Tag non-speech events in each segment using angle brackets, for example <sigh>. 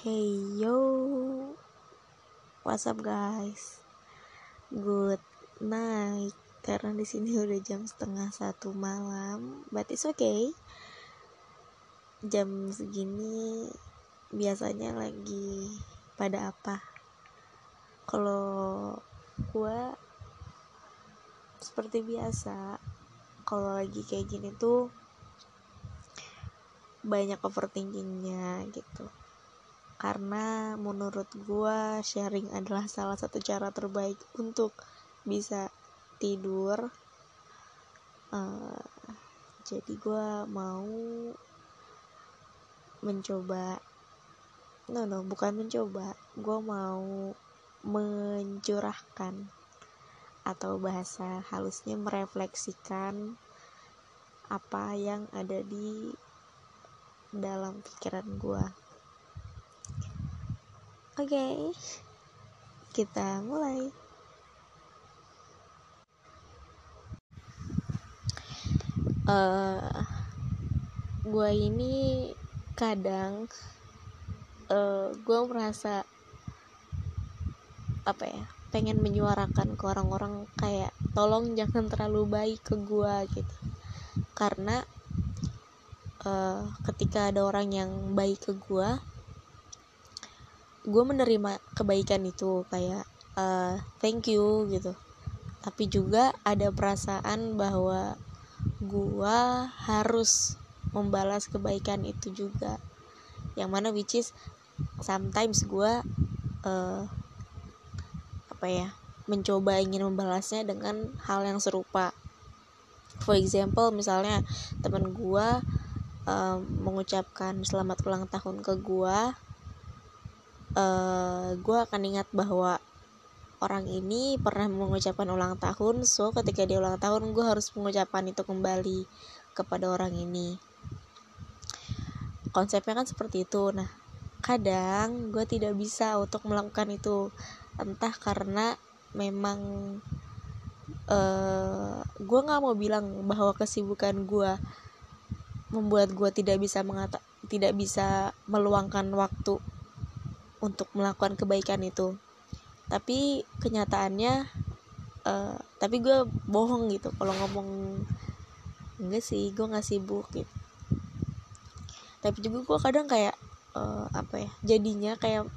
Hey yo, what's up guys? Good night. Karena di sini udah jam setengah satu malam, but it's okay. Jam segini biasanya lagi pada apa? Kalau gua seperti biasa, kalau lagi kayak gini tuh banyak overthinkingnya gitu karena menurut gue sharing adalah salah satu cara terbaik untuk bisa tidur. Uh, jadi gue mau mencoba no no bukan mencoba. Gue mau mencurahkan atau bahasa halusnya merefleksikan apa yang ada di dalam pikiran gue Oke, okay, kita mulai. Uh, eh, gue ini kadang uh, eh, gue merasa apa ya pengen menyuarakan ke orang-orang kayak tolong jangan terlalu baik ke gue gitu karena uh, ketika ada orang yang baik ke gue gue menerima kebaikan itu kayak uh, thank you gitu. Tapi juga ada perasaan bahwa gue harus membalas kebaikan itu juga. Yang mana which is sometimes gue uh, apa ya mencoba ingin membalasnya dengan hal yang serupa. For example misalnya teman gue uh, mengucapkan selamat ulang tahun ke gue eh, gue akan ingat bahwa orang ini pernah mengucapkan ulang tahun. So ketika dia ulang tahun gue harus mengucapkan itu kembali kepada orang ini. Konsepnya kan seperti itu. Nah kadang gue tidak bisa untuk melakukan itu. Entah karena memang uh, eh, gue nggak mau bilang bahwa kesibukan gue membuat gue tidak bisa mengata tidak bisa meluangkan waktu untuk melakukan kebaikan itu. Tapi kenyataannya uh, tapi gue bohong gitu kalau ngomong enggak sih gue nggak sibuk gitu. Tapi juga gue kadang kayak uh, apa ya jadinya kayak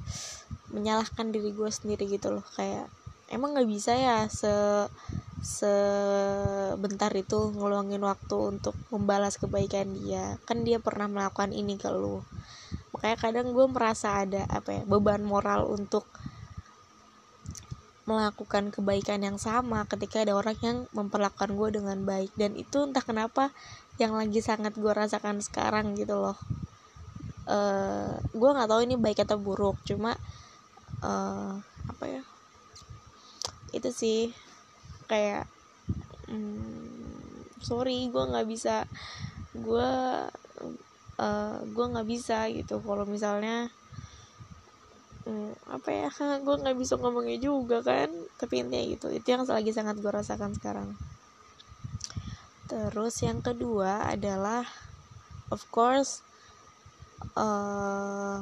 menyalahkan diri gue sendiri gitu loh. Kayak emang nggak bisa ya se sebentar itu ngeluangin waktu untuk membalas kebaikan dia? Kan dia pernah melakukan ini ke lu makanya kadang gue merasa ada apa ya beban moral untuk melakukan kebaikan yang sama ketika ada orang yang memperlakukan gue dengan baik. Dan itu entah kenapa yang lagi sangat gue rasakan sekarang gitu loh. Uh, gue nggak tahu ini baik atau buruk cuma uh, apa ya itu sih. Kayak hmm, sorry gue nggak bisa gue uh, gue nggak bisa gitu. Kalau misalnya hmm, apa ya <laughs> gue nggak bisa ngomongnya juga kan tapi intinya gitu. Itu yang lagi sangat gue rasakan sekarang. Terus yang kedua adalah of course uh,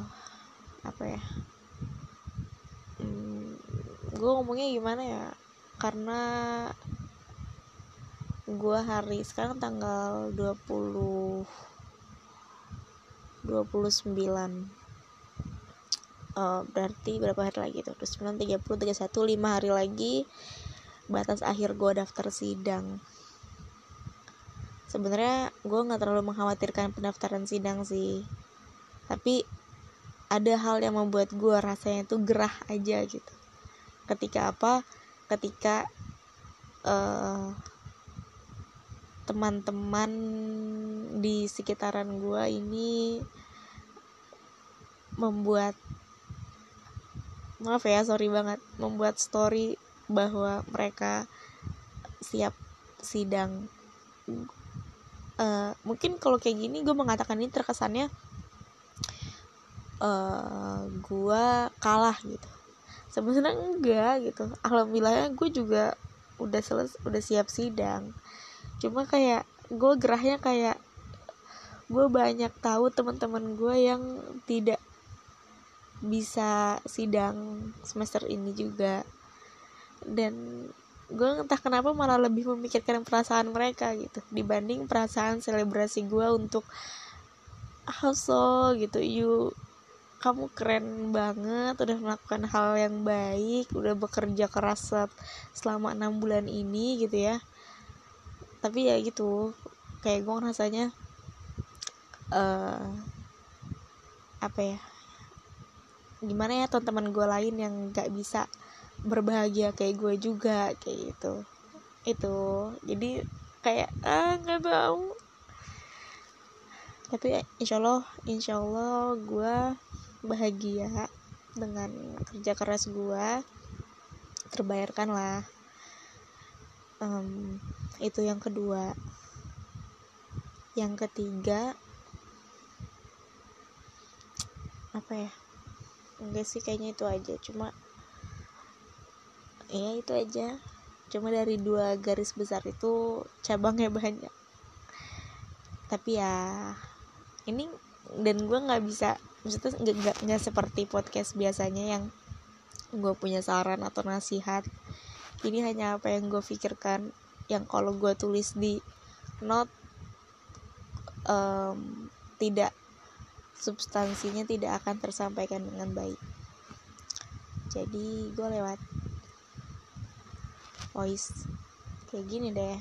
apa ya hmm, gue ngomongnya gimana ya karena gue hari sekarang tanggal 20 29 uh, berarti berapa hari lagi tuh? 29 30 31 5 hari lagi batas akhir gue daftar sidang. Sebenarnya gue nggak terlalu mengkhawatirkan pendaftaran sidang sih. Tapi ada hal yang membuat gue rasanya tuh gerah aja gitu. Ketika apa? Ketika uh, teman-teman di sekitaran gue ini membuat maaf ya sorry banget membuat story bahwa mereka siap sidang. Uh, mungkin kalau kayak gini gue mengatakan ini terkesannya uh, gue kalah gitu. Sebenarnya enggak gitu. Alhamdulillahnya gue juga udah seles udah siap sidang. Cuma kayak gue gerahnya kayak gue banyak tahu teman-teman gue yang tidak bisa sidang semester ini juga. Dan gue entah kenapa malah lebih memikirkan perasaan mereka gitu dibanding perasaan selebrasi gue untuk also gitu. You kamu keren banget udah melakukan hal yang baik udah bekerja keras selama enam bulan ini gitu ya. Tapi ya gitu kayak gue rasanya uh, apa ya gimana ya teman-teman gue lain yang gak bisa berbahagia kayak gue juga kayak gitu. Itu. Jadi kayak ah nggak tahu tapi insya Allah insya Allah gue bahagia dengan kerja keras gue terbayarkan lah. Um, itu yang kedua. Yang ketiga apa ya enggak sih kayaknya itu aja. Cuma ya itu aja. Cuma dari dua garis besar itu cabangnya <laughs> banyak. Tapi ya ini dan gue nggak bisa maksudnya nggak nggak seperti podcast biasanya yang gue punya saran atau nasihat. Ini hanya apa yang gue pikirkan yang kalau gue tulis di note um, tidak substansinya tidak akan tersampaikan dengan baik. Jadi gue lewat voice. Kayak gini deh.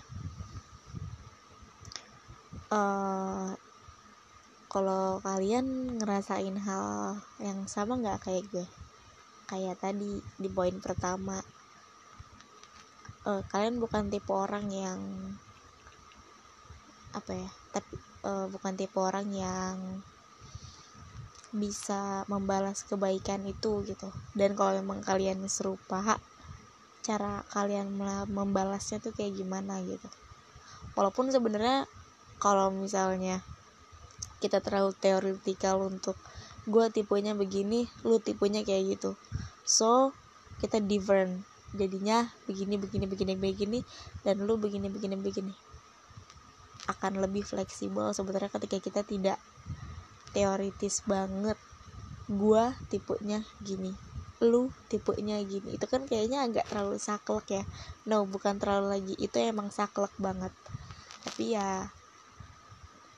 Uh, kalau kalian ngerasain hal yang sama nggak kayak gue? Kayak tadi di poin pertama. Uh, kalian bukan tipe orang yang apa ya tapi uh, bukan tipe orang yang bisa membalas kebaikan itu gitu. Dan kalau memang kalian serupa cara kalian membalasnya tuh kayak gimana gitu. Walaupun sebenarnya kalau misalnya kita terlalu teoritikal untuk gue tipenya begini lu tipenya kayak gitu. So kita different. Jadinya begini begini begini begini dan lu begini begini begini. Akan lebih fleksibel sebenarnya ketika kita tidak teoritis banget. Gua tipenya gini. Lu tipenya gini. Itu kan kayaknya agak terlalu saklek ya. No bukan terlalu lagi. Itu emang saklek banget. Tapi ya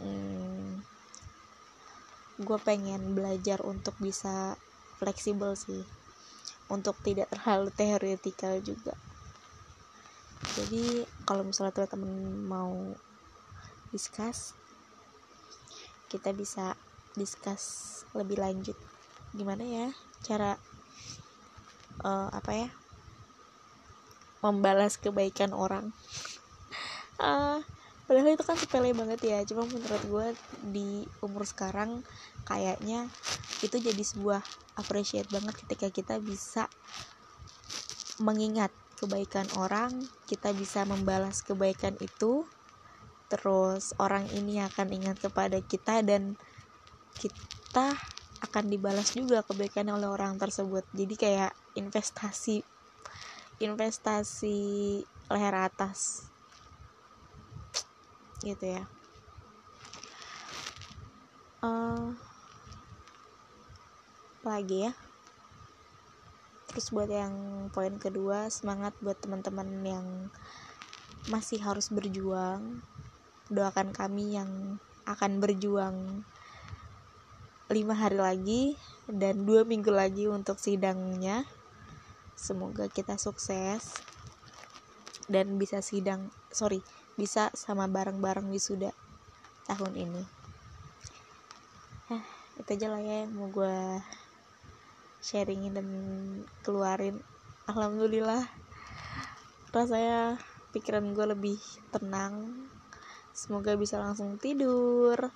hmm, gue pengen belajar untuk bisa fleksibel sih. Untuk tidak terlalu <laughs> teoretikal juga. Jadi kalau misalnya teman-teman mau discuss kita bisa discuss lebih lanjut. Gimana ya cara uh, apa ya membalas kebaikan orang? Uh, <laughs> padahal itu kan sepele banget ya. Cuma menurut gue di umur sekarang kayaknya itu jadi sebuah appreciate banget ketika kita bisa mengingat kebaikan orang kita bisa membalas kebaikan itu terus orang ini akan ingat kepada kita dan kita akan dibalas juga kebaikan oleh orang tersebut. Jadi kayak investasi investasi leher atas. Gitu ya. Uh, lagi ya? Terus buat yang poin kedua semangat buat teman-teman yang masih harus berjuang. Doakan kami yang akan berjuang lima hari lagi dan dua minggu lagi untuk sidangnya. Semoga kita sukses dan bisa sidang sorry bisa sama bareng-bareng wisuda tahun ini. Eh, itu aja lah ya yang mau gue sharingin dan keluarin. Alhamdulillah rasanya pikiran gue lebih tenang. Semoga bisa langsung tidur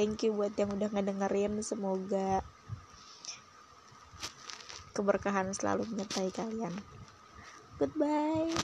thank you buat yang udah ngedengerin. Semoga keberkahan selalu menyertai kalian. Goodbye